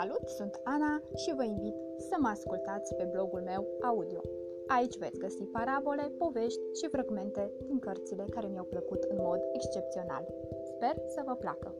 Salut, sunt Ana și vă invit să mă ascultați pe blogul meu audio. Aici veți găsi parabole, povești și fragmente din cărțile care mi-au plăcut în mod excepțional. Sper să vă placă!